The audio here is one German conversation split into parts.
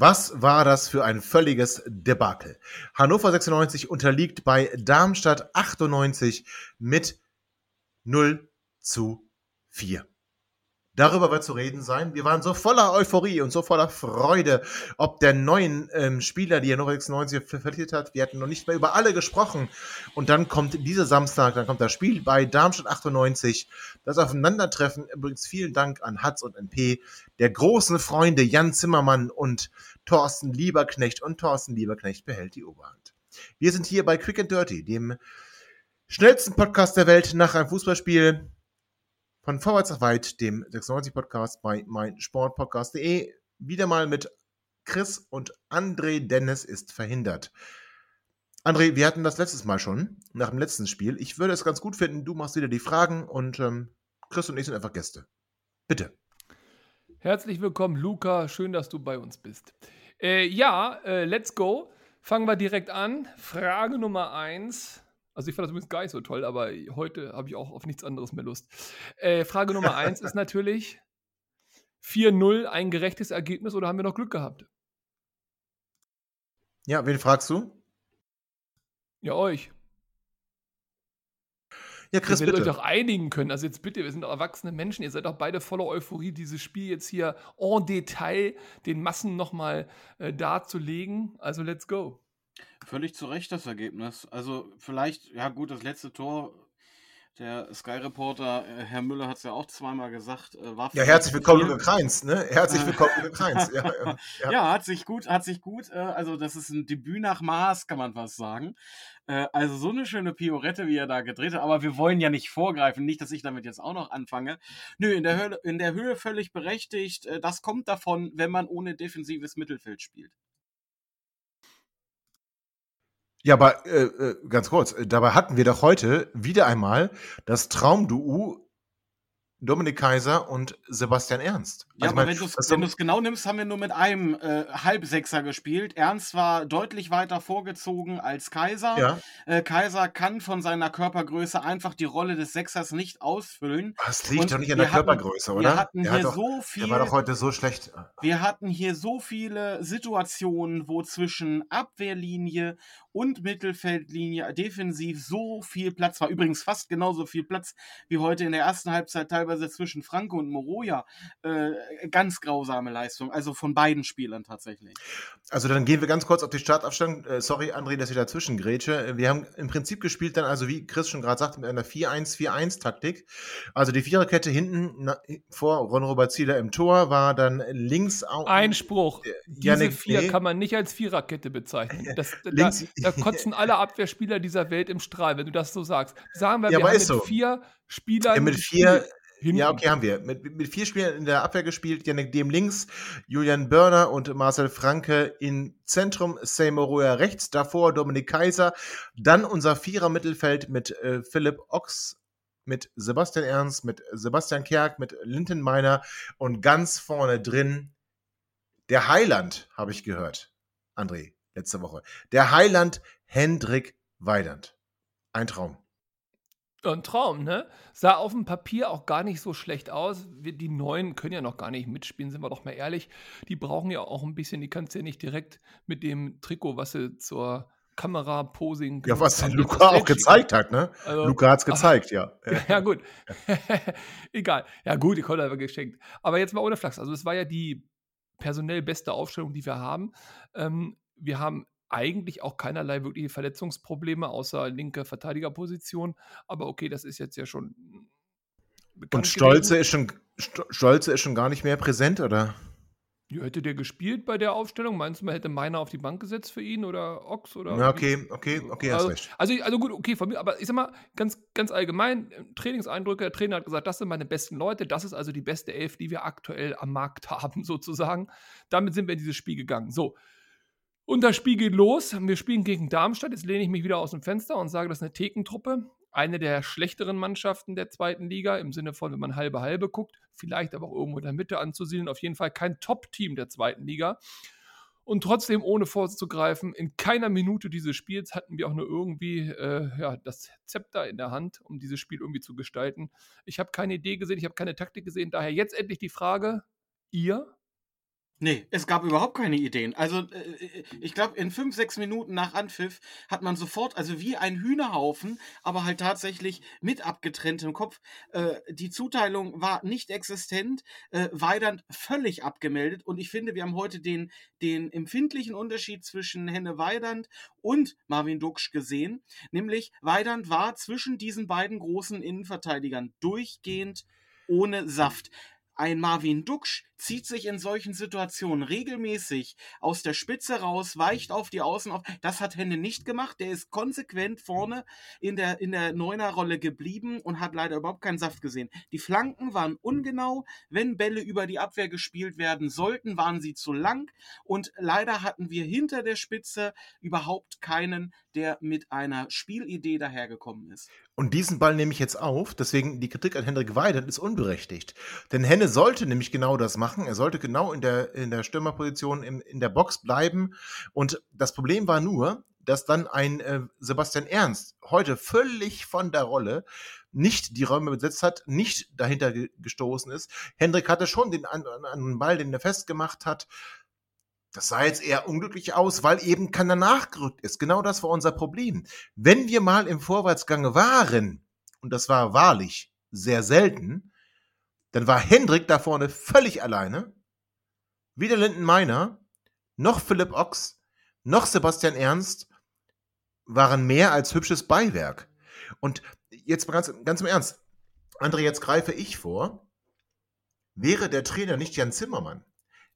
Was war das für ein völliges Debakel? Hannover 96 unterliegt bei Darmstadt 98 mit 0 zu 4. Darüber wird zu reden sein. Wir waren so voller Euphorie und so voller Freude, ob der neuen ähm, Spieler, die Hannover 96 verliert hat. Wir hatten noch nicht mehr über alle gesprochen. Und dann kommt dieser Samstag, dann kommt das Spiel bei Darmstadt 98. Das Aufeinandertreffen. Übrigens vielen Dank an Hatz und NP, der großen Freunde Jan Zimmermann und Thorsten Lieberknecht. Und Thorsten Lieberknecht behält die Oberhand. Wir sind hier bei Quick and Dirty, dem schnellsten Podcast der Welt nach einem Fußballspiel von Vorwärts nach Weit, dem 96 Podcast bei meinsportpodcast.de. Wieder mal mit Chris und André Dennis ist verhindert. André, wir hatten das letztes Mal schon, nach dem letzten Spiel. Ich würde es ganz gut finden, du machst wieder die Fragen und ähm, Chris und ich sind einfach Gäste. Bitte. Herzlich willkommen, Luca. Schön, dass du bei uns bist. Äh, ja, äh, let's go. Fangen wir direkt an. Frage Nummer eins. Also ich fand das übrigens gar nicht so toll, aber heute habe ich auch auf nichts anderes mehr Lust. Äh, Frage Nummer eins ist natürlich 4-0 ein gerechtes Ergebnis oder haben wir noch Glück gehabt? Ja, wen fragst du? Ja, euch. Ja, Chris, ihr bitte. euch doch einigen können. Also jetzt bitte, wir sind doch erwachsene Menschen, ihr seid doch beide voller Euphorie, dieses Spiel jetzt hier en Detail den Massen nochmal äh, darzulegen. Also let's go. Völlig zu Recht das Ergebnis. Also vielleicht, ja gut, das letzte Tor, der Sky-Reporter, äh, Herr Müller hat es ja auch zweimal gesagt, äh, war Ja, herzlich willkommen, Luca Kreins, ne? Herzlich willkommen, Luca Kreins. Ja, ja, Ja. ja. hat sich gut, hat sich gut, äh, also das ist ein Debüt nach Maß, kann man fast sagen. Äh, also so eine schöne Piorette, wie er da gedreht hat, aber wir wollen ja nicht vorgreifen, nicht, dass ich damit jetzt auch noch anfange. Nö, in der Höhe, in der Höhe völlig berechtigt. Äh, das kommt davon, wenn man ohne defensives Mittelfeld spielt. Ja, aber äh, äh, ganz kurz, dabei hatten wir doch heute wieder einmal das Traumduo Dominik Kaiser und Sebastian Ernst. Ja, Also, aber ich mein, wenn du es du's genau nimmst, haben wir nur mit einem äh, Halbsechser gespielt. Ernst war deutlich weiter vorgezogen als Kaiser. ja, Äh, Kaiser kann von seiner Körpergröße einfach die Rolle des Sechsers nicht ausfüllen. das liegt Und doch nicht an der hatten- Körpergröße, oder? Wir hatten der, hier doch, so viel. der war doch heute so schlecht. Wir hatten hier so viele Situationen, wo zwischen Abwehrlinie und Mittelfeldlinie defensiv so viel Platz war. Übrigens fast genauso viel Platz wie heute in der ersten Halbzeit teilweise zwischen Franco und Moroja. Äh, ganz grausame Leistung. Also von beiden Spielern tatsächlich. Also dann gehen wir ganz kurz auf die Startaufstellung. Äh, sorry, André, dass ich dazwischen grätsche. Äh, Wir haben im Prinzip gespielt dann, also wie Chris schon gerade sagte, mit einer 4-1-4-1-Taktik. Also die Viererkette hinten na, vor Ron-Robert Zieler im Tor war dann links au- Einspruch. Diese Yannick vier Blee. kann man nicht als Viererkette bezeichnen. Das, da, Links- da kotzen alle Abwehrspieler dieser Welt im Strahl, wenn du das so sagst. Sagen wir, Ja, wir haben mit so. vier Spielern. Ja, mit vier, hinten. ja, okay, haben wir. Mit, mit vier Spielern in der Abwehr gespielt. Janik Dem links, Julian Börner und Marcel Franke im Zentrum, Seymour rechts, davor Dominik Kaiser. Dann unser Vierer-Mittelfeld mit äh, Philipp Ochs, mit Sebastian Ernst, mit Sebastian Kerk, mit Linton Meiner und ganz vorne drin der Heiland, habe ich gehört, André, letzte Woche. Der Heiland Hendrik Weidand. Ein Traum. Ein Traum, ne? Sah auf dem Papier auch gar nicht so schlecht aus. Wir, die Neuen können ja noch gar nicht mitspielen, sind wir doch mal ehrlich. Die brauchen ja auch ein bisschen, die kannst du ja nicht direkt mit dem Trikot, was sie zur Kamera-Posing Ja, was haben, Luca auch gezeigt hat, ne? Also, Luca hat's gezeigt, ja. Ja, ja, gut. Egal. Ja, gut, Kolle haben wir geschenkt. Aber jetzt mal ohne Flachs. Also, es war ja die personell beste Aufstellung, die wir haben. Ähm, wir haben eigentlich auch keinerlei wirkliche Verletzungsprobleme außer linke Verteidigerposition. Aber okay, das ist jetzt ja schon. Und Stolze gewesen. ist schon Sto- Stolze ist schon gar nicht mehr präsent, oder? Ja, hätte der gespielt bei der Aufstellung? Meinst du, man hätte Meiner auf die Bank gesetzt für ihn oder Ochs oder? Ja, okay, okay, okay, hast also, recht. Also, also gut, okay, von mir, aber ich sag mal, ganz, ganz allgemein, äh, Trainingseindrücke, der Trainer hat gesagt, das sind meine besten Leute, das ist also die beste Elf, die wir aktuell am Markt haben, sozusagen. Damit sind wir in dieses Spiel gegangen. So. Und das Spiel geht los. Wir spielen gegen Darmstadt. Jetzt lehne ich mich wieder aus dem Fenster und sage, das ist eine Thekentruppe eine der schlechteren Mannschaften der zweiten Liga, im Sinne von, wenn man halbe halbe guckt, vielleicht aber auch irgendwo in der Mitte anzusiedeln, auf jeden Fall kein Top-Team der zweiten Liga. Und trotzdem, ohne vorzugreifen, in keiner Minute dieses Spiels hatten wir auch nur irgendwie äh, ja, das Zepter in der Hand, um dieses Spiel irgendwie zu gestalten. Ich habe keine Idee gesehen, ich habe keine Taktik gesehen. Daher jetzt endlich die Frage, ihr, Nee, es gab überhaupt keine Ideen. Also, äh, äh ich glaube, in fünf, sechs Minuten nach Anpfiff hat man sofort, also wie ein Hühnerhaufen, aber halt tatsächlich mit abgetrenntem Kopf. Äh, die Zuteilung war nicht existent, äh, Weidand völlig abgemeldet und ich finde, wir haben heute den, den empfindlichen Unterschied zwischen Henne Weidand und Marvin Duksch gesehen. Nämlich, Weidand war zwischen diesen beiden großen Innenverteidigern durchgehend ohne Saft. Ein Marvin Duksch zieht sich in solchen Situationen regelmäßig aus der Spitze raus, weicht auf die Außen auf. Das hat Henne nicht gemacht. Der ist konsequent vorne in der, in der Neuner-Rolle geblieben und hat leider überhaupt keinen Saft gesehen. Die Flanken waren ungenau. Wenn Bälle über die Abwehr gespielt werden sollten, waren sie zu lang. Und leider hatten wir hinter der Spitze überhaupt keinen, der mit einer Spielidee dahergekommen ist. Und diesen Ball nehme ich jetzt auf. Deswegen die Kritik an Hendrik Weidand ist unberechtigt. Denn Henne sollte nämlich genau das machen. Er sollte genau in der, in der Stürmerposition in, in der Box bleiben. Und das Problem war nur, dass dann ein äh, Sebastian Ernst heute völlig von der Rolle nicht die Räume besetzt hat, nicht dahinter ge gestoßen ist. Hendrik hatte schon den einen Ball, den er festgemacht hat. Das sah jetzt eher unglücklich aus, weil eben keiner nachgerückt ist. Genau das war unser Problem. Wenn wir mal im Vorwärtsgange waren, und das war wahrlich sehr selten, dann war Hendrik da vorne völlig alleine. Weder Linden Meiner, noch Philipp Ochs, noch Sebastian Ernst waren mehr als hübsches Beiwerk. Und jetzt mal ganz, ganz im Ernst, André, jetzt greife ich vor. Wäre der Trainer nicht Jan Zimmermann,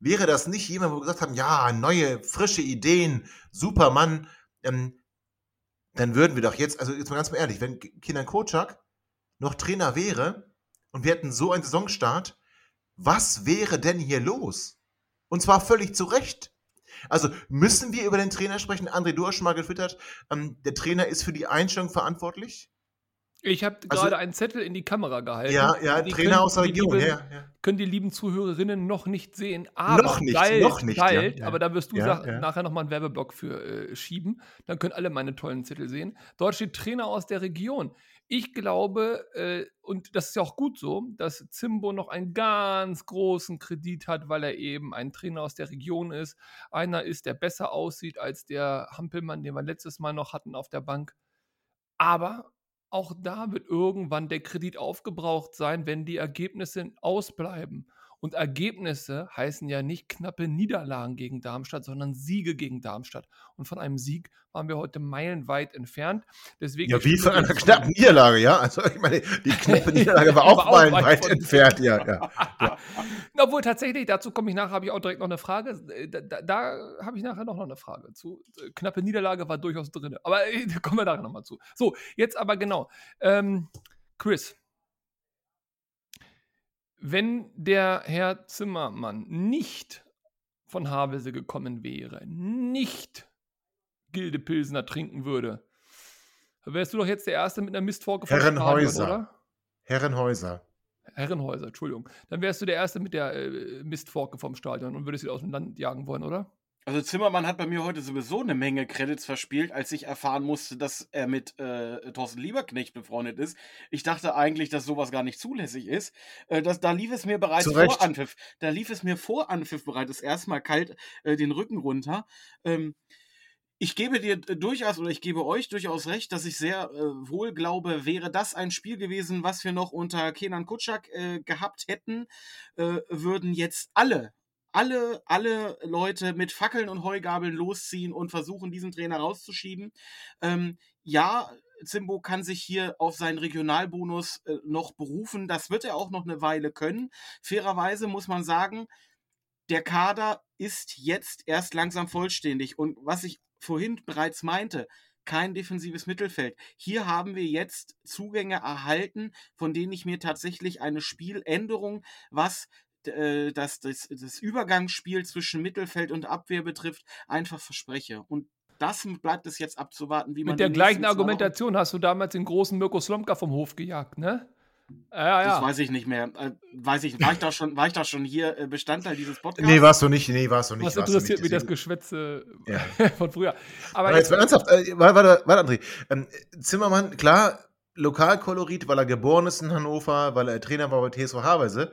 wäre das nicht jemand, wo wir gesagt haben, ja, neue, frische Ideen, Supermann, ähm, dann würden wir doch jetzt, also jetzt mal ganz mal ehrlich, wenn Kinan Kocak noch Trainer wäre, und wir hätten so einen Saisonstart, was wäre denn hier los? Und zwar völlig zu Recht. Also müssen wir über den Trainer sprechen? André, du hast schon mal getwittert, ähm, der Trainer ist für die Einstellung verantwortlich. Ich habe also, gerade einen Zettel in die Kamera gehalten. Ja, ja, die Trainer aus der Region. Lieben, ja, ja. Können die lieben Zuhörerinnen noch nicht sehen. Aber noch nicht, galt, noch nicht. Galt, ja, aber da wirst du ja, ja. nachher nochmal einen Werbeblock für äh, schieben. Dann können alle meine tollen Zettel sehen. Dort steht Trainer aus der Region. Ich glaube, äh, und das ist ja auch gut so, dass Zimbo noch einen ganz großen Kredit hat, weil er eben ein Trainer aus der Region ist. Einer ist, der besser aussieht als der Hampelmann, den wir letztes Mal noch hatten auf der Bank. Aber auch da wird irgendwann der Kredit aufgebraucht sein, wenn die Ergebnisse ausbleiben. Und Ergebnisse heißen ja nicht knappe Niederlagen gegen Darmstadt, sondern Siege gegen Darmstadt. Und von einem Sieg waren wir heute meilenweit entfernt. Deswegen ja, wie von einer knappen Niederlage, ja? Also ich meine, die knappe Niederlage war auch meilenweit entfernt, ja. ja, ja. Obwohl tatsächlich, dazu komme ich nachher, habe ich auch direkt noch eine Frage. Äh, da, da, da habe ich nachher noch eine Frage zu. Äh, knappe Niederlage war durchaus drin. Aber äh, da kommen wir nachher nochmal zu. So, jetzt aber genau. Ähm, Chris, wenn der Herr Zimmermann nicht von Havelse gekommen wäre, nicht Gilde Pilsner trinken würde, wärst du doch jetzt der Erste mit einer Mistforke vom Herrenhäuser. Stadion, oder? Herrenhäuser. Herrenhäuser, Entschuldigung. Dann wärst du der Erste mit der äh, Mistforke vom Stadion und würdest sie aus dem Land jagen wollen, oder? Also Zimmermann hat bei mir heute sowieso eine Menge Credits verspielt, als ich erfahren musste, dass er mit äh, Thorsten Lieberknecht befreundet ist. Ich dachte eigentlich, dass sowas gar nicht zulässig ist. Äh, das, da lief es mir bereits Zurecht. vor Anpfiff. Da lief es mir vor Anpfiff bereits erstmal kalt äh, den Rücken runter. Ähm, ich gebe dir durchaus oder ich gebe euch durchaus recht, dass ich sehr äh, wohl glaube, wäre das ein Spiel gewesen, was wir noch unter Kenan Kutschak äh, gehabt hätten, äh, würden jetzt alle alle, alle Leute mit Fackeln und Heugabeln losziehen und versuchen, diesen Trainer rauszuschieben. Ähm, ja, Zimbo kann sich hier auf seinen Regionalbonus äh, noch berufen. Das wird er auch noch eine Weile können. Fairerweise muss man sagen, der Kader ist jetzt erst langsam vollständig. Und was ich vorhin bereits meinte, kein defensives Mittelfeld. Hier haben wir jetzt Zugänge erhalten, von denen ich mir tatsächlich eine Spieländerung, was äh, das, das, das Übergangsspiel zwischen Mittelfeld und Abwehr betrifft, einfach verspreche. Und das bleibt es jetzt abzuwarten, wie man. Mit der gleichen Argumentation hast du damals den großen Mirko Slomka vom Hof gejagt, ne? Ja, ja. Das weiß ich nicht mehr. Äh, weiß ich, war ich da schon, war ich da schon hier äh, Bestandteil dieses Podcasts? Nee, warst du nicht. Nee, warst du nicht. Was interessiert mich das Geschwätze ja. von früher? Aber, Aber jetzt, mal ernsthaft, äh, warte, warte, warte, André. Ähm, Zimmermann, klar, Lokalkolorit, weil er geboren ist in Hannover, weil er Trainer war bei TSV Haverse.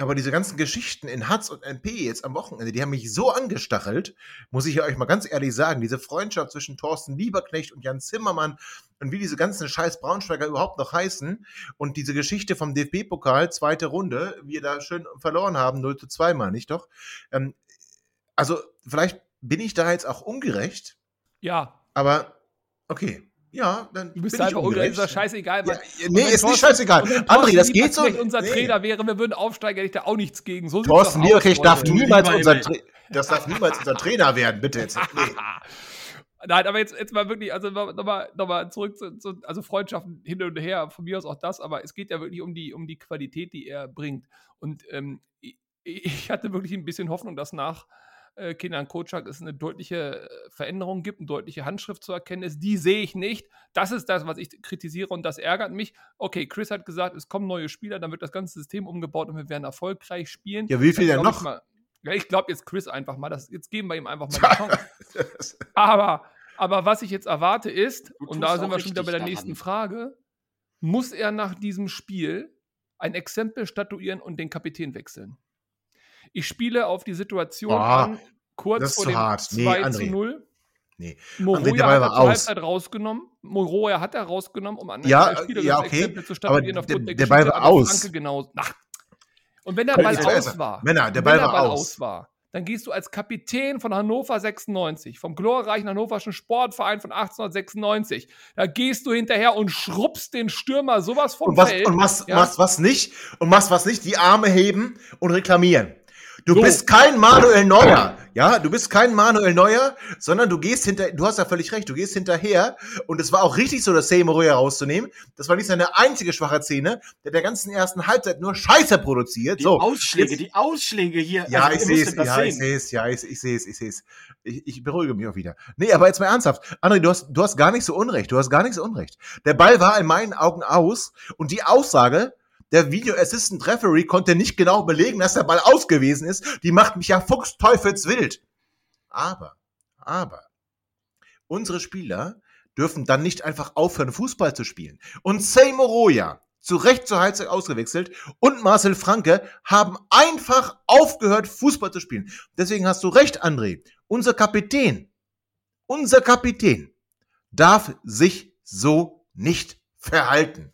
Aber diese ganzen Geschichten in Hatz und MP jetzt am Wochenende, die haben mich so angestachelt, muss ich euch mal ganz ehrlich sagen. Diese Freundschaft zwischen Thorsten Lieberknecht und Jan Zimmermann und wie diese ganzen scheiß Braunschweiger überhaupt noch heißen und diese Geschichte vom DFB-Pokal, zweite Runde, wir da schön verloren haben, 0 zu 2 mal, nicht doch? Ähm, also, vielleicht bin ich da jetzt auch ungerecht. Ja. Aber, okay. Ja, dann du bist bin einfach ungerecht. Ist doch scheißegal. Ja, nee, ist nicht scheißegal. André, das geht so. Wenn unser nee. Trainer wäre, wir würden aufsteigen, hätte ich da auch nichts gegen. So Thorsten Lieberknecht darf niemals unser das darf niemals unser Trainer werden, bitte jetzt. Nee. Nein, aber jetzt, jetzt mal wirklich, also nochmal noch mal zurück zu, zu, also Freundschaften hin und her, von mir aus auch das, aber es geht ja wirklich um die, um die Qualität, die er bringt. Und ähm, ich, ich hatte wirklich ein bisschen Hoffnung, dass nach äh, Kenan Kocak es eine deutliche äh, Veränderung gibt, eine deutliche Handschrift zu erkennen ist. Die sehe ich nicht. Das ist das, was ich kritisiere und das ärgert mich. Okay, Chris hat gesagt, es kommen neue Spieler, dann wird das ganze System umgebaut und wir werden erfolgreich spielen. Ja, wie viel denn noch? Mal, ja, ich glaube jetzt Chris einfach mal. Das, jetzt geben wir ihm einfach mal die Chance. aber, aber was ich jetzt erwarte ist, und da sind wir schon wieder bei der daran. nächsten Frage, muss er nach diesem Spiel ein Exempel statuieren und den Kapitän wechseln? Ich spiele auf die Situation Boah, an, kurz vor dem hart. 2 nee, zu 0. Nee. Moroja hat er Halbzeit rausgenommen. Moroja hat er rausgenommen, um an ja, Spieler ja, okay. Exempel zu statuieren aber aufgrund der, der Ball war aus. Genau. Ach. Und wenn der Ball aus war, Männer, der Ball, der Ball aus. aus war, dann gehst du als Kapitän von Hannover 96, vom glorreichen hannoverschen Sportverein von 1896, da gehst du hinterher und schrubbst den Stürmer sowas vom und was, Feld. Und machst, ja? machst was nicht und machst was nicht, die Arme heben und reklamieren. Du so. bist kein Manuel Neuer, ja, du bist kein Manuel Neuer, sondern du gehst hinter, du hast ja völlig recht, du gehst hinterher und es war auch richtig so, das Seymour herauszunehmen. Das war nicht seine einzige schwache Szene, der der ganzen ersten Halbzeit nur Scheiße produziert. Die so, Ausschläge, jetzt, die Ausschläge hier. Ja, also, ich sehe es, ja, ich sehe es, ja, ich, ich sehe es, ich sehe es. Ich, ich beruhige mich auch wieder. Nee, aber jetzt mal ernsthaft. André, du hast, du hast gar nicht so Unrecht, du hast gar nicht so Unrecht. Der Ball war in meinen Augen aus und die Aussage, der Video Assistant Referee konnte nicht genau belegen, dass der Ball ausgewiesen ist. Die macht mich ja fuchsteufelswild. Aber, aber, unsere Spieler dürfen dann nicht einfach aufhören, Fußball zu spielen. Und Seymour Roya, zu Recht zur Halbzeit ausgewechselt, und Marcel Franke haben einfach aufgehört, Fußball zu spielen. Deswegen hast du recht, André. Unser Kapitän, unser Kapitän darf sich so nicht verhalten.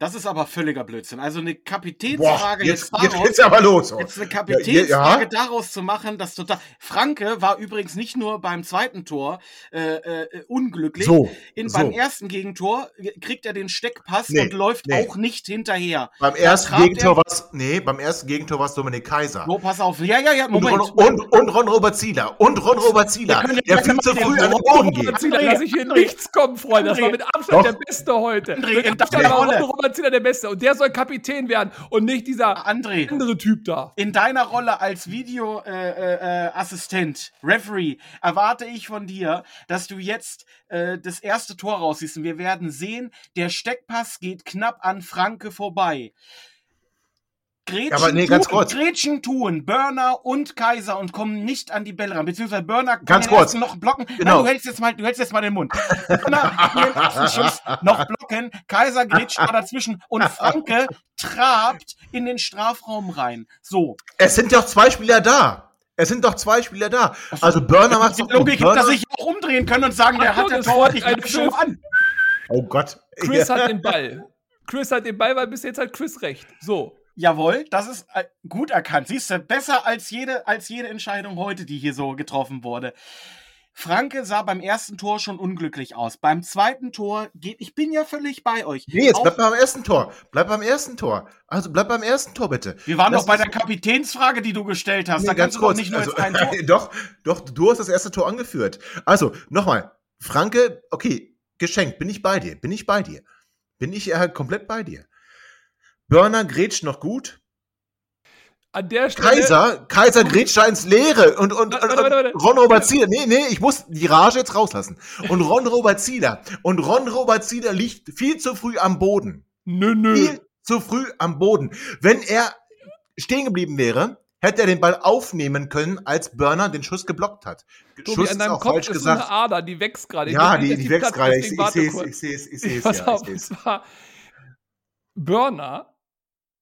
Das ist aber völliger Blödsinn. Also eine Kapitänsfrage Boah, jetzt, jetzt, daraus, jetzt geht's aber los. Jetzt eine Kapitänsfrage ja, ja. daraus zu machen, das total. Franke war übrigens nicht nur beim zweiten Tor äh, äh, unglücklich. So, In, so. Beim ersten Gegentor kriegt er den Steckpass nee, und läuft nee. auch nicht hinterher. Beim ersten Gegentor war nee, beim ersten Gegentor war es Dominik Kaiser. So, pass auf. Ja, ja, ja, Moment. Und, und, und Ron Robert Zieler. Und Ron Robert Zieler. Der viel zu früh an den Boden geht. Zieler, lass ich hier nichts kommen, Freunde. Das war mit Abstand Doch. der Beste heute. Mit Abstand war Zieler der Beste. Und der soll Kapitän werden und nicht dieser André, andere Typ da. In deiner Rolle als Videoassistent, äh, äh, Referee, erwarte ich von dir, dass du jetzt äh, das erste Tor rausziehst. Und wir werden sehen, der Steckpass geht knapp an Franke vorbei. Gretchen, aber nee, ganz tun, kurz. Gretchen tun Burner und Kaiser und kommen nicht an die Bälle ran. Beziehungsweise Burner kann ganz kurz. noch blocken. Genau. Nein, du hältst jetzt mal, du hältst jetzt mal den Mund. Burner Schuss noch blocken. Kaiser grätscht da dazwischen und Franke trabt in den Strafraum rein. So. Es sind doch zwei Spieler da. Es sind doch zwei Spieler da. Also Burner macht Die Logik gibt, dass ich auch umdrehen können und sagen, der hat der Tor, ich schon an. Oh Gott. Chris hat den Ball. Chris hat den Ball, weil bis jetzt hat Chris recht. So. Jawohl, das ist äh, gut erkannt. Siehst du, besser als jede, als jede Entscheidung heute, die hier so getroffen wurde. Franke sah beim ersten Tor schon unglücklich aus. Beim zweiten Tor geht, ich bin ja völlig bei euch. Nee, jetzt Auch- bleib beim ersten Tor. Bleib beim ersten Tor. Also bleib beim ersten Tor, bitte. wir waren Lass doch bei der Kapitänsfrage, die du gestellt hast. Nee, da ganz kannst du doch kurz. nicht nur also, jetzt ein Tor. doch, doch, du hast das erste Tor angeführt. Also, nochmal. Franke, okay, geschenkt. Bin ich bei dir? Bin ich bei dir? Bin ich äh, komplett bei dir? Burner grätscht noch gut. An der Stelle. Kaiser, Kaiser grätscht da ins Leere und, und, Warte, warte, warte. Ron Robert Zieler, nee, nee, ich muss die Rage jetzt rauslassen. Und Ron Robert Zieler, und Ron Robert Zieler liegt viel zu früh am Boden. Nö, nö. Viel zu früh am Boden. Wenn er stehen geblieben wäre, hätte er den Ball aufnehmen können, als Burner den Schuss geblockt hat. Tobi, Schuss an ist deinem auch Kopf falsch ist so eine gesagt. Ader, die wächst gerade. Ja, die, die dass wächst gerade. Ich, sehe es, ich sehe es, ich sehe es. Ja, Burner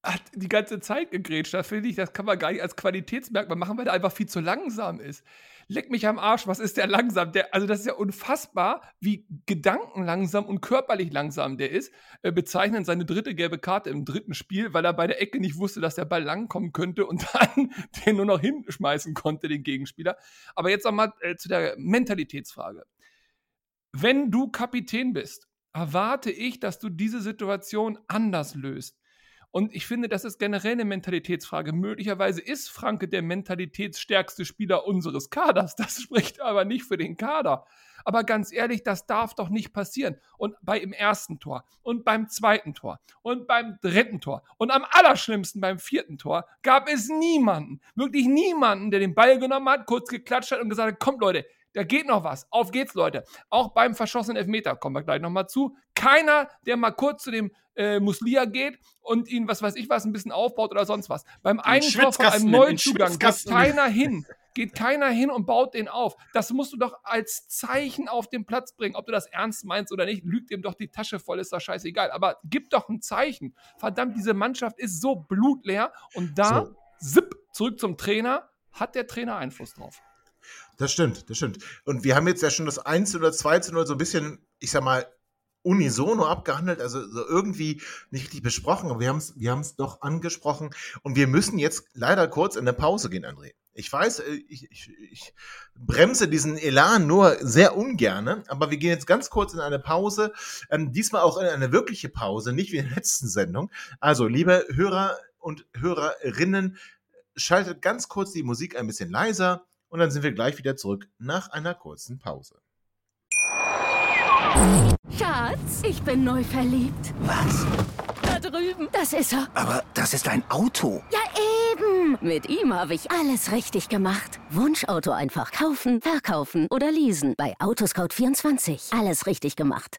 hat die ganze Zeit gegrätscht. Da finde ich, das kann man gar nicht als Qualitätsmerkmal machen, weil der einfach viel zu langsam ist. Leck mich am Arsch, was ist der langsam? Der, also das ist ja unfassbar, wie gedankenlangsam und körperlich langsam der ist. Äh, bezeichnen seine dritte gelbe Karte im dritten Spiel, weil er bei der Ecke nicht wusste, dass der Ball langkommen könnte und dann den nur noch hinschmeißen konnte, den Gegenspieler. Aber jetzt nochmal äh, zu der Mentalitätsfrage. Wenn du Kapitän bist, erwarte ich, dass du diese Situation anders löst. Und ich finde, das ist generell eine Mentalitätsfrage. Möglicherweise ist Franke der mentalitätsstärkste Spieler unseres Kaders. Das spricht aber nicht für den Kader. Aber ganz ehrlich, das darf doch nicht passieren. Und bei im ersten Tor und beim zweiten Tor und beim dritten Tor und am allerschlimmsten beim vierten Tor gab es niemanden, wirklich niemanden, der den Ball genommen hat, kurz geklatscht hat und gesagt hat, kommt Leute, da geht noch was. Auf geht's, Leute. Auch beim verschossenen Elfmeter kommen wir gleich nochmal zu. Keiner, der mal kurz zu dem äh, Muslia geht und ihn, was weiß ich was, ein bisschen aufbaut oder sonst was. Beim einen Tor von einem Neuzugang geht keiner hin. Geht keiner hin und baut den auf. Das musst du doch als Zeichen auf den Platz bringen. Ob du das ernst meinst oder nicht, lügt ihm doch die Tasche voll, ist doch scheißegal. Aber gib doch ein Zeichen. Verdammt, diese Mannschaft ist so blutleer und da, So. zip, zurück zum Trainer, hat der Trainer Einfluss drauf. Das stimmt, das stimmt. Und wir haben jetzt ja schon das 1 oder 2 zu 0 so ein bisschen, ich sag mal, unisono abgehandelt, also so irgendwie nicht richtig besprochen, aber wir haben es wir haben's doch angesprochen und wir müssen jetzt leider kurz in eine Pause gehen, André. Ich weiß, äh, ich, ich, ich bremse diesen Elan nur sehr ungerne, aber wir gehen jetzt ganz kurz in eine Pause, ähm, diesmal auch in eine wirkliche Pause, nicht wie in der letzten Sendung. Also, liebe Hörer und Hörerinnen, schaltet ganz kurz die Musik ein bisschen leiser und dann sind wir gleich wieder zurück nach einer kurzen Pause. Schatz, ich bin neu verliebt. Was? Da drüben. Das ist er. Aber das ist ein Auto. Ja, eben. Mit ihm habe ich alles richtig gemacht. Wunschauto einfach kaufen, verkaufen oder leasen. Bei Autoscout24. Alles richtig gemacht.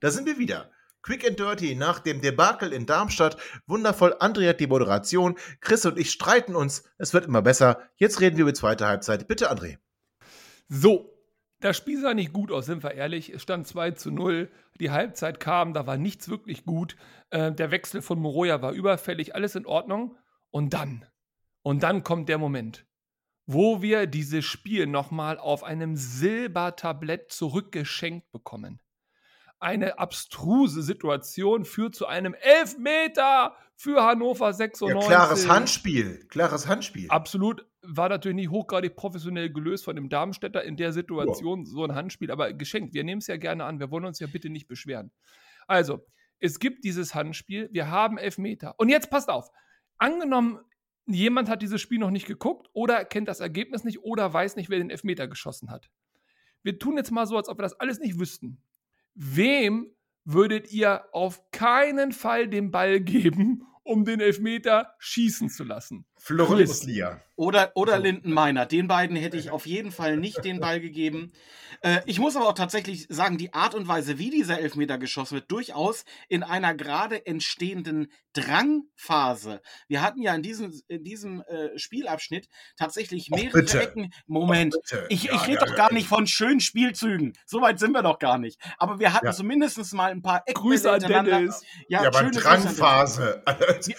Da sind wir wieder. Quick and Dirty nach dem Debakel in Darmstadt. Wundervoll, André hat die Moderation. Chris und ich streiten uns. Es wird immer besser. Jetzt reden wir über die zweite Halbzeit. Bitte, André. So, das Spiel sah nicht gut aus, sind wir ehrlich. Es stand 2 zu 0. Die Halbzeit kam, da war nichts wirklich gut. Äh, der Wechsel von Moroja war überfällig, alles in Ordnung. Und dann, und dann kommt der Moment, wo wir dieses Spiel nochmal auf einem Silbertablett zurückgeschenkt bekommen. Eine abstruse Situation führt zu einem Elfmeter für Hannover Ja, 96. klares Handspiel. Klares Handspiel. Absolut. War natürlich nicht hochgradig professionell gelöst von dem Darmstädter in der Situation, so ein Handspiel, aber geschenkt. Wir nehmen es ja gerne an. Wir wollen uns ja bitte nicht beschweren. Also, es gibt dieses Handspiel. Wir haben Elfmeter. Und jetzt passt auf. Angenommen, jemand hat dieses Spiel noch nicht geguckt oder kennt das Ergebnis nicht oder weiß nicht, wer den Elfmeter geschossen hat. Wir tun jetzt mal so, als ob wir das alles nicht wüssten. Wem würdet ihr auf keinen Fall den Ball geben, um den Elfmeter schießen zu lassen? Florent Chris. Muslia. Oder, oder Lindenmeiner. Den beiden hätte ich auf jeden Fall nicht den Ball gegeben. Äh, ich muss aber auch tatsächlich sagen, die Art und Weise, wie dieser Elfmeter geschossen wird, durchaus in einer gerade entstehenden Drangphase. Wir hatten ja in diesem, in diesem äh, Spielabschnitt tatsächlich Och, mehrere bitte. Ecken. Moment, Och, ich, Ja, ich rede ja, doch ja, gar ja. nicht von schönen Spielzügen. So weit sind wir doch gar nicht. Aber wir hatten Ja. zumindest mal ein paar Ecken Grüße an Dennis. Ja, aber. Drangphase.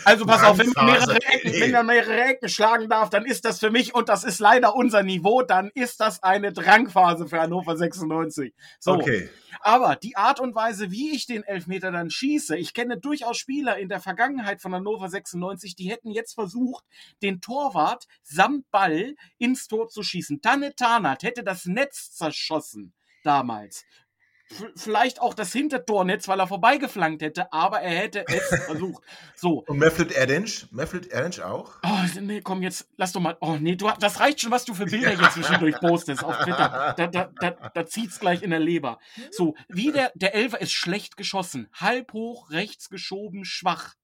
Also pass auf, wenn man Drangphase. mehrere Ecken, Nee. wenn man mehrere Ecken schlagen darf, dann ist das für mich, und das ist leider unser Niveau, dann ist das eine Drangphase für Hannover 96. So. Okay. Aber die Art und Weise, wie ich den Elfmeter dann schieße, ich kenne durchaus Spieler in der Vergangenheit von Hannover 96, die hätten jetzt versucht, den Torwart samt Ball ins Tor zu schießen. Tanne Tarnat hätte das Netz zerschossen damals. Vielleicht auch das Hintertornetz, weil er vorbeigeflankt hätte, aber er hätte es versucht. So, Und Meflet Erdinch? Meflet Erdinch auch? Oh, nee, komm, jetzt lass doch mal. Oh, nee, du, das reicht schon, was du für Bilder hier zwischendurch postest auf Twitter. Da, da, da, da zieht's gleich in der Leber. So, wie der, der Elfer ist schlecht geschossen. Halb hoch, rechts geschoben, schwach.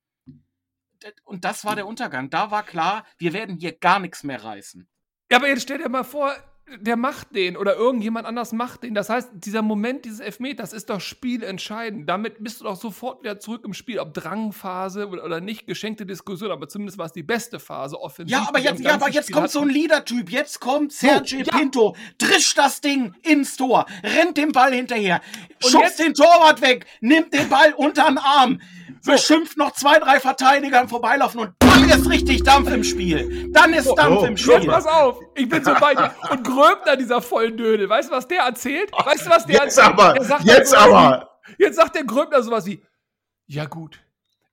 Und das war der Untergang. Da war klar, wir werden hier gar nichts mehr reißen. Ja, aber jetzt stell dir mal vor, der macht den oder irgendjemand anders macht den. Das heißt, dieser Moment dieses Elfmeters ist doch spielentscheidend. Damit bist du doch sofort wieder zurück im Spiel. Ob Drangphase oder nicht, geschenkte Diskussion, aber zumindest war es die beste Phase offensiv. Ja, aber jetzt, ja, aber jetzt Spiel kommt so ein Leader-Typ. Jetzt kommt Sergio ja. Pinto, drischt das Ding ins Tor, rennt dem Ball hinterher, Und schubst jetzt- den Torwart weg, nimmt den Ball unter den Arm, beschimpft noch zwei, drei Verteidiger im Vorbeilaufen und dann ist richtig Dampf im Spiel. Dann ist Dampf oh, im Jetzt Spiel. pass auf, ich bin so bei dir. Und Gröbner, dieser vollen Dödel, weißt du, was der erzählt? Weißt du, was der Jetzt erzählt? aber, sagt jetzt sowas aber. Wie, jetzt sagt der Gröbner sowas wie, ja gut,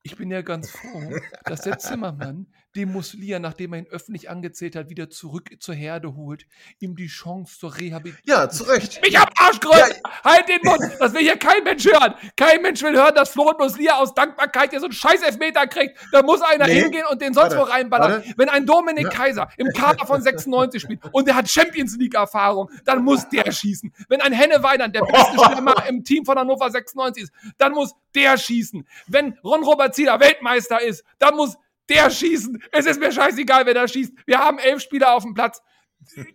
ich bin ja ganz froh, dass der Zimmermann dem Muslia, nachdem er ihn öffentlich angezählt hat, wieder zurück zur Herde holt, ihm die Chance zur Rehabilitation. Ja, zu Recht. Mich am Arsch grölt! Halt den Mund! Das will hier kein Mensch hören! Kein Mensch will hören, dass Florian Muslia aus Dankbarkeit hier so einen scheiß Elfmeter kriegt. Da muss einer Nee. hingehen und den sonst Warte, wo reinballern. warte. Wenn ein Dominik Ja. Kaiser im Kader von 96 spielt und der hat Champions League Erfahrung, dann muss der schießen. Wenn ein Henne Weinand der beste Stürmer im Team von Hannover 96 ist, dann muss der schießen. Wenn Ron Robert Zieler Weltmeister ist, dann muss der schießen. Es ist mir scheißegal, wer da schießt. Wir haben elf Spieler auf dem Platz.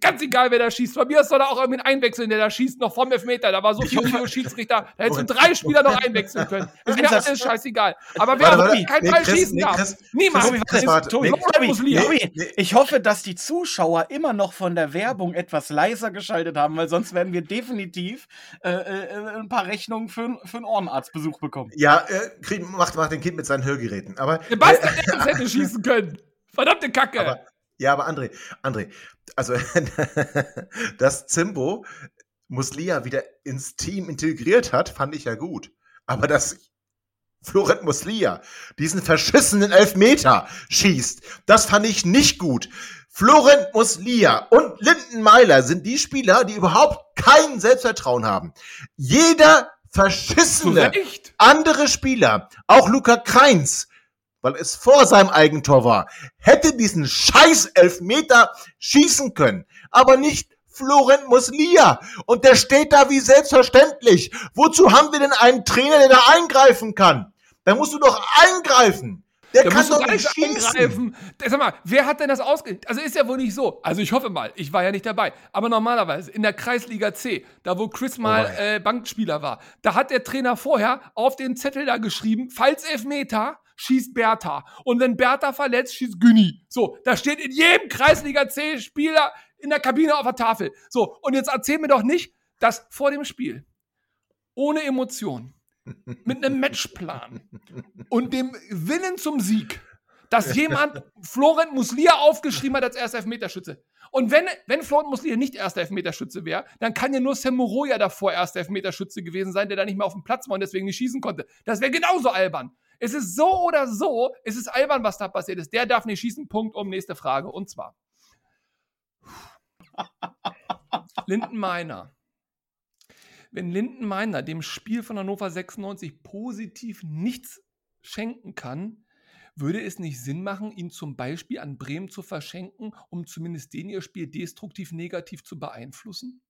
Ganz egal, wer da schießt. Von mir aus soll er auch irgendwie einwechseln, der da schießt, noch vom Elfmeter. Da war so viel Video Schiedsrichter. Da hättest du drei Spieler noch einwechseln können. Ist mir alles scheißegal. Aber wer Warte, auch warte. kein Nee, Ball Chris, schießen nee, darf. Nee. ich hoffe, dass die Zuschauer immer noch von der Werbung etwas leiser geschaltet haben, weil sonst werden wir definitiv äh, äh, ein paar Rechnungen für, für einen Ohrenarztbesuch bekommen. Ja, äh, macht, macht den Kind mit seinen Hörgeräten. Aber, Sebastian Ernst hätte schießen können. Verdammte Kacke. Aber- ja, aber André, André, also, dass Zimbo Muslia wieder ins Team integriert hat, fand ich ja gut. Aber dass Florent Muslia diesen verschissenen Elfmeter schießt, das fand ich nicht gut. Florent Muslia und Linden Meiler sind die Spieler, die überhaupt kein Selbstvertrauen haben. Jeder verschissene andere Spieler, auch Luca Kreins, weil es vor seinem Eigentor war, hätte diesen scheiß Elfmeter schießen können, aber nicht Florent Muslia. Und der steht da wie selbstverständlich. Wozu haben wir denn einen Trainer, der da eingreifen kann? Da musst du doch eingreifen. Der Da kann doch nicht schießen. eingreifen. Sag mal, wer hat denn das ausge... Also ist ja wohl nicht so. Also ich hoffe mal, ich war ja nicht dabei. Aber normalerweise in der Kreisliga C, da wo Chris mal Oh. äh, Bankspieler war, da hat der Trainer vorher auf den Zettel da geschrieben, falls Elfmeter, schießt Bertha. Und wenn Bertha verletzt, schießt Günni. So, da steht in jedem Kreisliga C-Spieler in der Kabine auf der Tafel. So, und jetzt erzähl mir doch nicht, dass vor dem Spiel, ohne Emotion, mit einem Matchplan und dem Willen zum Sieg, dass jemand Florent Muslia aufgeschrieben hat als erster Elfmeterschütze. Und wenn, wenn Florent Muslia nicht erster Elfmeterschütze wäre, dann kann ja nur Sam Moroja davor erster Elfmeterschütze gewesen sein, der da nicht mehr auf dem Platz war und deswegen nicht schießen konnte. Das wäre genauso albern. Es ist so oder so, es ist albern, was da passiert ist. Der darf nicht schießen, Punkt, um nächste Frage. Und zwar. Lindenmeiner. Wenn Lindenmeiner dem Spiel von Hannover 96 positiv nichts schenken kann, würde es nicht Sinn machen, ihn zum Beispiel an Bremen zu verschenken, um zumindest den ihr Spiel destruktiv negativ zu beeinflussen?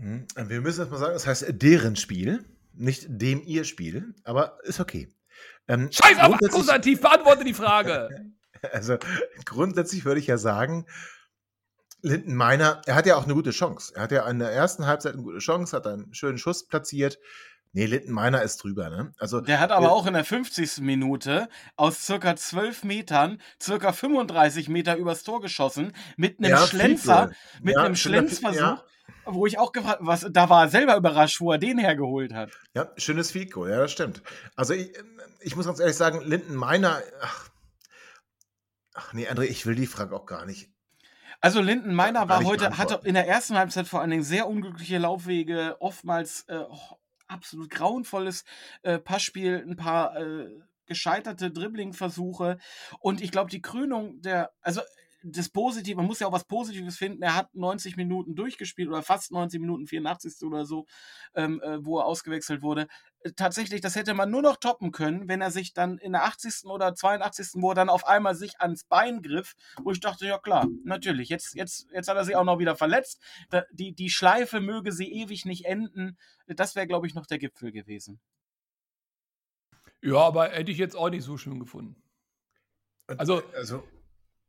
Wir müssen jetzt mal sagen, das heißt deren Spiel, nicht dem ihr Spiel, aber ist okay. Ähm, Scheiß auf Akkusativ, beantworte die Frage. Also grundsätzlich würde ich ja sagen, Linden Meiner, er hat ja auch eine gute Chance. Er hat ja in der ersten Halbzeit eine gute Chance, hat einen schönen Schuss platziert. Nee, Linden Meiner ist drüber, ne? Also Der hat aber auch in der 50. Minute aus circa 12 Metern circa 35 Meter übers Tor geschossen mit einem ja, Schlenzer, Fico. mit Ja, einem Schlenzversuch, Ja, wo ich auch gefragt, was, da war er selber überrascht, wo er den hergeholt hat. ja, schönes Fico, ja, das stimmt. Also ich, ich muss ganz ehrlich sagen, Linden Meiner, ach, ach nee, André, ich will die Frage auch gar nicht. Also Linden Meiner war heute, hatte in der ersten Halbzeit vor allen Dingen sehr unglückliche Laufwege, oftmals äh, oh, absolut grauenvolles äh, Passspiel, ein paar äh, gescheiterte Dribbling-Versuche. Und ich glaube, die Krönung der, also das Positive, man muss ja auch was Positives finden, er hat 90 Minuten durchgespielt oder fast 90 Minuten, 84. oder so, ähm, äh, wo er ausgewechselt wurde. Äh, Tatsächlich, das hätte man nur noch toppen können, wenn er sich dann in der 80. oder 82. wo er dann auf einmal sich ans Bein griff, wo ich dachte, ja klar, natürlich, jetzt, jetzt, jetzt hat er sich auch noch wieder verletzt. Da, die, die Schleife möge sie ewig nicht enden. Das wäre, glaube ich, noch der Gipfel gewesen. Ja, aber hätte ich jetzt auch nicht so schön gefunden. Also, Also,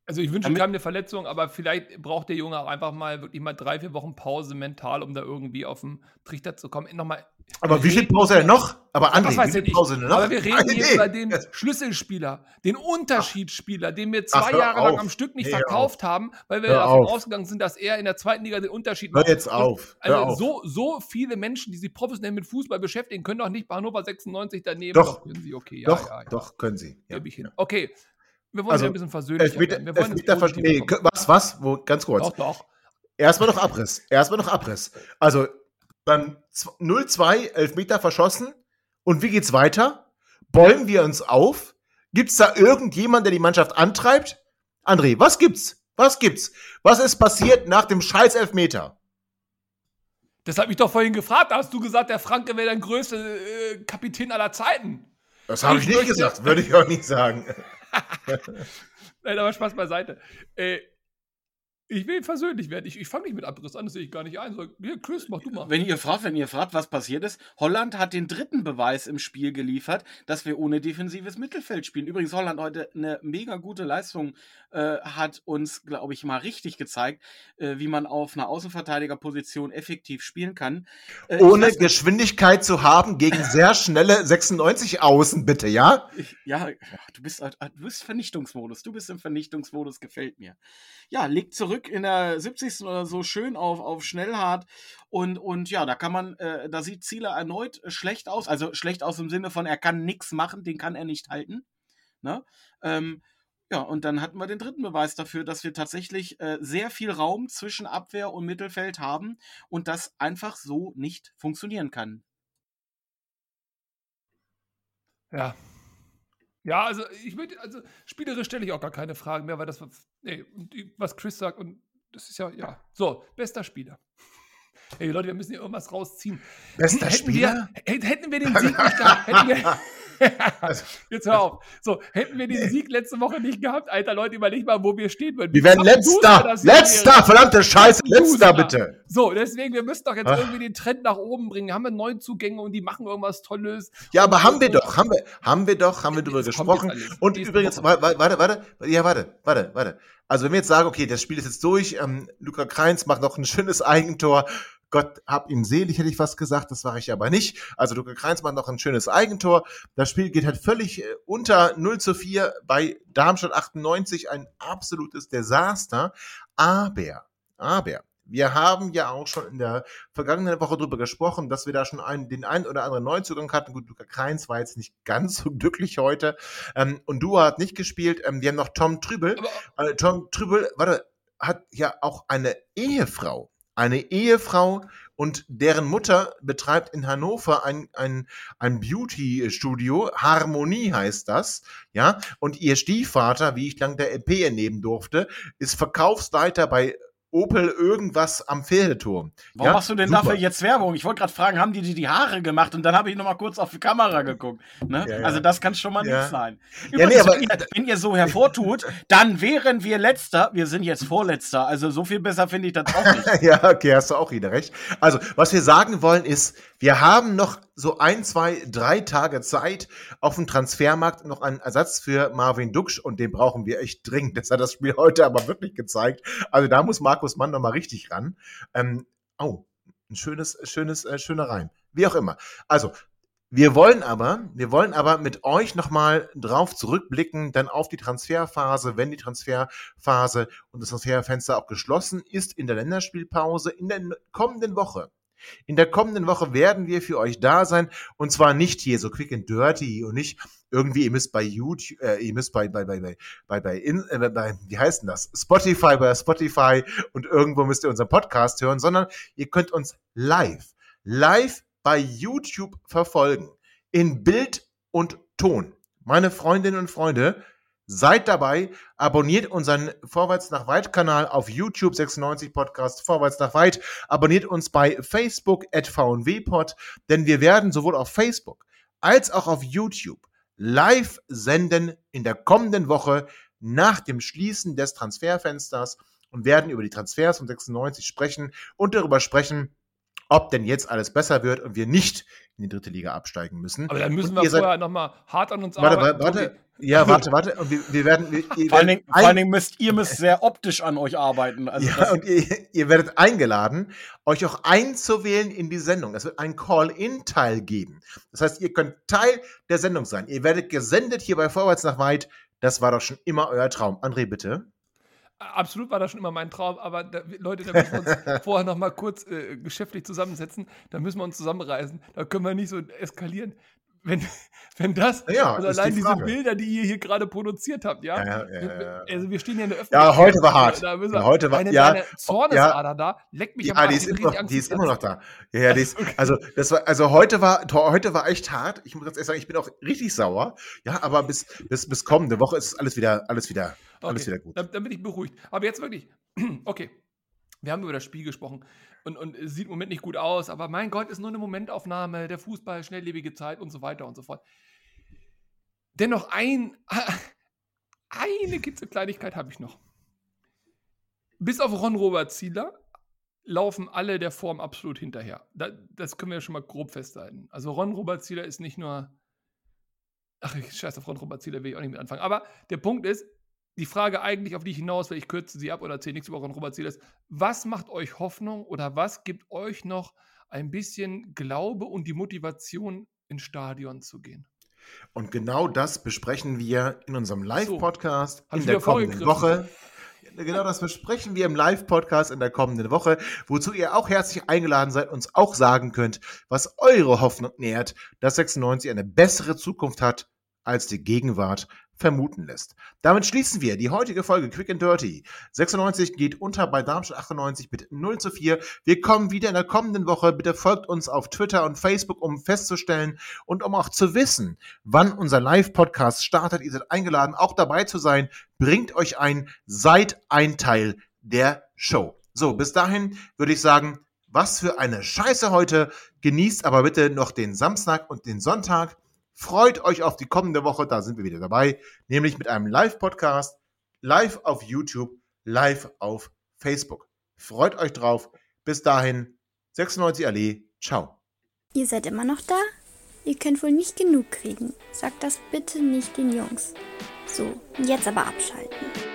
also ich wünsche keinem eine Verletzung, aber vielleicht braucht der Junge auch einfach mal wirklich mal drei, vier Wochen Pause mental, um da irgendwie auf den Trichter zu kommen. Nochmal, aber wie viel Pause denn noch? Aber André, wie viel? Pause denn noch? Aber wir reden Nein, hier nee. über den Schlüsselspieler, den Unterschiedsspieler, den wir Ach, zwei hör Jahre lang auf. am Stück nicht hör verkauft haben, weil wir Hör davon auf. ausgegangen sind, dass er in der zweiten Liga den Unterschied Hör macht. jetzt Und auf. Hör Also auf. so, so viele Menschen, die sich professionell mit Fußball beschäftigen, können doch nicht bei Hannover 96 daneben. Doch. können sie, okay, ja, doch, ja, ja. doch, können sie. Ja. Gebe ich hin. Okay, wir wollen Also, wieder ein bisschen versöhnlicher Elfmeter. Wir wollen Elfmeter verstehen. kommen. Was, was? Wo, ganz kurz. Doch, doch. Erstmal noch Abriss. Erstmal noch Abriss. Also, dann z- 0-2, Elfmeter verschossen. Und wie geht's weiter? Bäumen wir uns auf? Gibt's da irgendjemand, der die Mannschaft antreibt? André, was gibt's? Was gibt's? Was ist passiert nach dem scheiß Elfmeter? Das hat mich doch vorhin gefragt. Da hast du gesagt, der Franke wäre der größte äh, Kapitän aller Zeiten. Das habe ich Ich nicht möchte- gesagt, würde ich auch nicht sagen. Nein, aber Spaß beiseite. Äh, ich will versöhnlich werden. Ich, ich fange nicht mit Abriss an, das sehe ich gar nicht ein. So, hier, Chris, mach du mal. Wenn ihr fragt, wenn ihr fragt, was passiert ist, Holland hat den dritten Beweis im Spiel geliefert, dass wir ohne defensives Mittelfeld spielen. Übrigens, Holland heute eine mega gute Leistung äh, hat uns, glaube ich, mal richtig gezeigt, äh, wie man auf einer Außenverteidigerposition effektiv spielen kann. Äh, Ohne weiß- Geschwindigkeit zu haben gegen sehr schnelle 96 Außen, bitte, ja? Ich, ja, du bist, du bist Vernichtungsmodus. Du bist im Vernichtungsmodus, gefällt mir. Ja, legt zurück in der 70. oder so schön auf, auf Schnellhart. Und, und ja, da kann man, äh, da sieht Zieler erneut schlecht aus. Also schlecht aus im Sinne von, er kann nichts machen, den kann er nicht halten. Ne? Ähm, ja, und dann hatten wir den dritten Beweis dafür, dass wir tatsächlich äh, sehr viel Raum zwischen Abwehr und Mittelfeld haben und das einfach so nicht funktionieren kann. Ja. Ja, also ich würde, also spielerisch stelle ich auch gar keine Fragen mehr, weil das, was- nee, was Chris sagt, und das ist ja, ja. So, bester Spieler. Ey, Leute, wir müssen hier irgendwas rausziehen. Bester hätten Spieler? Wir, hätten- wir den Sieg nicht gehabt, hätten wir, jetzt hör auf. So, hätten wir den Sieg letzte Woche nicht gehabt, Alter, Leute, überleg mal, wo wir stehen würden. wir zappenduster letzter! Letzter! Verdammte Scheiße! Letzter, bitte! So, deswegen, wir müssen doch jetzt Ach. irgendwie den Trend nach oben bringen. Haben wir Neuzugänge und die machen irgendwas Tolles. Ja, aber haben wir doch, haben wir, haben wir doch, haben wir kommt gesprochen. Und übrigens, Woche. wa- wa- warte, warte, ja, warte, warte, warte. Also wenn wir jetzt sagen, okay, das Spiel ist jetzt durch, ähm, Luca Kreins macht noch ein schönes Eigentor. Gott hab ihm selig, hätte ich fast gesagt, das war ich aber nicht. Also Luca Kreins macht noch ein schönes Eigentor. Das Spiel geht halt völlig äh, unter 0 zu 4 bei Darmstadt 98, ein absolutes Desaster. Aber, aber, wir haben ja auch schon in der vergangenen Woche darüber gesprochen, dass wir da schon einen, den einen oder anderen Neuzugang hatten. Gut, Luca Kreins war jetzt nicht ganz so glücklich heute. Ähm, und Dua hat nicht gespielt. Ähm, wir haben noch Tom Trübel. Äh, Tom Trübel, warte, hat ja auch eine Ehefrau. Eine Ehefrau und deren Mutter betreibt in Hannover ein, ein, ein Beauty-Studio. Harmonie heißt das. Ja, und ihr Stiefvater, wie ich lang der EP ernehmen durfte, ist Verkaufsleiter bei Opel irgendwas am Pferdeturm. Warum ja, machst du denn super. dafür jetzt Werbung? Ich wollte gerade fragen, haben die dir die Haare gemacht? Und dann habe ich noch mal kurz auf die Kamera geguckt. Ne? Ja, ja. Also das kann schon mal Ja. nicht sein. Ja, nee, Übrigens, aber- wenn, ihr, wenn ihr so hervortut, dann wären wir Letzter. Wir sind jetzt Vorletzter. Also so viel besser finde ich das auch nicht. ja, okay, hast du auch wieder recht. Also, was wir sagen wollen ist, Wir haben noch so ein, zwei, drei Tage Zeit auf dem Transfermarkt noch einen Ersatz für Marvin Duksch und den brauchen wir echt dringend. Das hat das Spiel heute aber wirklich gezeigt. Also da muss Markus Mann noch mal richtig ran. Ähm, oh, ein schönes, schönes, äh, schöner Reim. Wie auch immer. Also, wir wollen aber, wir wollen aber mit euch nochmal drauf zurückblicken, dann auf die Transferphase, wenn die Transferphase und das Transferfenster auch geschlossen ist in der Länderspielpause in der kommenden Woche. In der kommenden Woche werden wir für euch da sein und zwar nicht hier so quick and dirty und nicht irgendwie ihr müsst bei YouTube, äh, ihr müsst bei bei bei bei bei, bei, in, äh, bei wie heißt denn das Spotify bei Spotify und irgendwo müsst ihr unseren Podcast hören, sondern ihr könnt uns live live bei YouTube verfolgen. In Bild und Ton. Meine Freundinnen und Freunde, seid dabei, abonniert unseren Vorwärts nach Weit Kanal auf YouTube 96 Podcast Vorwärts nach Weit, abonniert uns bei Facebook at VNWpod, denn wir werden sowohl auf Facebook als auch auf YouTube live senden in der kommenden Woche nach dem Schließen des Transferfensters und werden über die Transfers von 96 sprechen und darüber sprechen, ob denn jetzt alles besser wird und wir nicht in die dritte Liga absteigen müssen. Aber dann müssen und wir vorher nochmal hart an uns warte, arbeiten. Warte, warte. Ja, warte, warte. Und wir, wir werden. Wir, vor, allen Dingen, vor allen Dingen müsst ihr müsst sehr optisch an euch arbeiten. Also ja, und ihr, ihr, werdet eingeladen, euch auch einzuwählen in die Sendung. Es wird einen Call-In-Teil geben. Das heißt, ihr könnt Teil der Sendung sein. Ihr werdet gesendet hier bei Vorwärts nach Weit. Das war doch schon immer euer Traum. André, bitte. Absolut war das schon immer mein Traum, aber da, Leute, da müssen wir uns vorher noch mal kurz äh, geschäftlich zusammensetzen. Da müssen wir uns zusammenreißen. Da können wir nicht so eskalieren. Wenn, wenn das, ja, also allein die diese Bilder, die ihr hier gerade produziert habt, ja, ja, ja, also wir stehen ja in der Öffentlichkeit. Ja, heute war hart. Da wir, heute war, eine, ja, eine Zornesader da, leckt mich ja, die ist, immer, die ist immer noch da. Ja, ja, die ist, also, das war, also heute war, heute war echt hart. Ich muss ganz ehrlich sagen, ich bin auch richtig sauer. Ja, aber bis, bis, bis kommende Woche ist alles wieder, alles wieder, okay. alles wieder gut. Dann, dann bin ich beruhigt. Aber jetzt wirklich, okay. Wir haben über das Spiel gesprochen und, und sieht im Moment nicht gut aus, aber mein Gott, ist nur eine Momentaufnahme, der Fußball, schnelllebige Zeit und so weiter und so fort. Dennoch ein, eine Kitzelkleinigkeit habe ich noch. Bis auf Ron Robert Zieler laufen alle der Form absolut hinterher. das können wir ja schon mal grob festhalten. Also Ron Robert Zieler ist nicht nur. Ach, ich scheiße auf Ron Robert Zieler, will ich auch nicht mit anfangen. Aber der Punkt ist, die Frage eigentlich, auf die ich hinaus will, ich kürze sie ab oder erzähle nichts über Robert ist, was macht euch Hoffnung oder was gibt euch noch ein bisschen Glaube und die Motivation, ins Stadion zu gehen? Und genau das besprechen wir in unserem Live-Podcast so, in der kommenden Woche. Genau das besprechen wir im Live-Podcast in der kommenden Woche, wozu ihr auch herzlich eingeladen seid, uns auch sagen könnt, was eure Hoffnung nährt, dass 96 eine bessere Zukunft hat als die Gegenwart vermuten lässt. Damit schließen wir die heutige Folge Quick and Dirty. 96 geht unter bei Darmstadt 98 mit 0 zu 4. Wir kommen wieder in der kommenden Woche. Bitte folgt uns auf Twitter und Facebook, um festzustellen und um auch zu wissen, wann unser Live-Podcast startet. Ihr seid eingeladen, auch dabei zu sein. Bringt euch ein, seid ein Teil der Show. So, bis dahin würde ich sagen, was für eine Scheiße heute. Genießt aber bitte noch den Samstag und den Sonntag. Freut euch auf die kommende Woche, da sind wir wieder dabei, nämlich mit einem Live-Podcast, live auf YouTube, live auf Facebook. Freut euch drauf. Bis dahin, 96 Allee, ciao. Ihr seid immer noch da? Ihr könnt wohl nicht genug kriegen. Sagt das bitte nicht den Jungs. So, jetzt aber abschalten.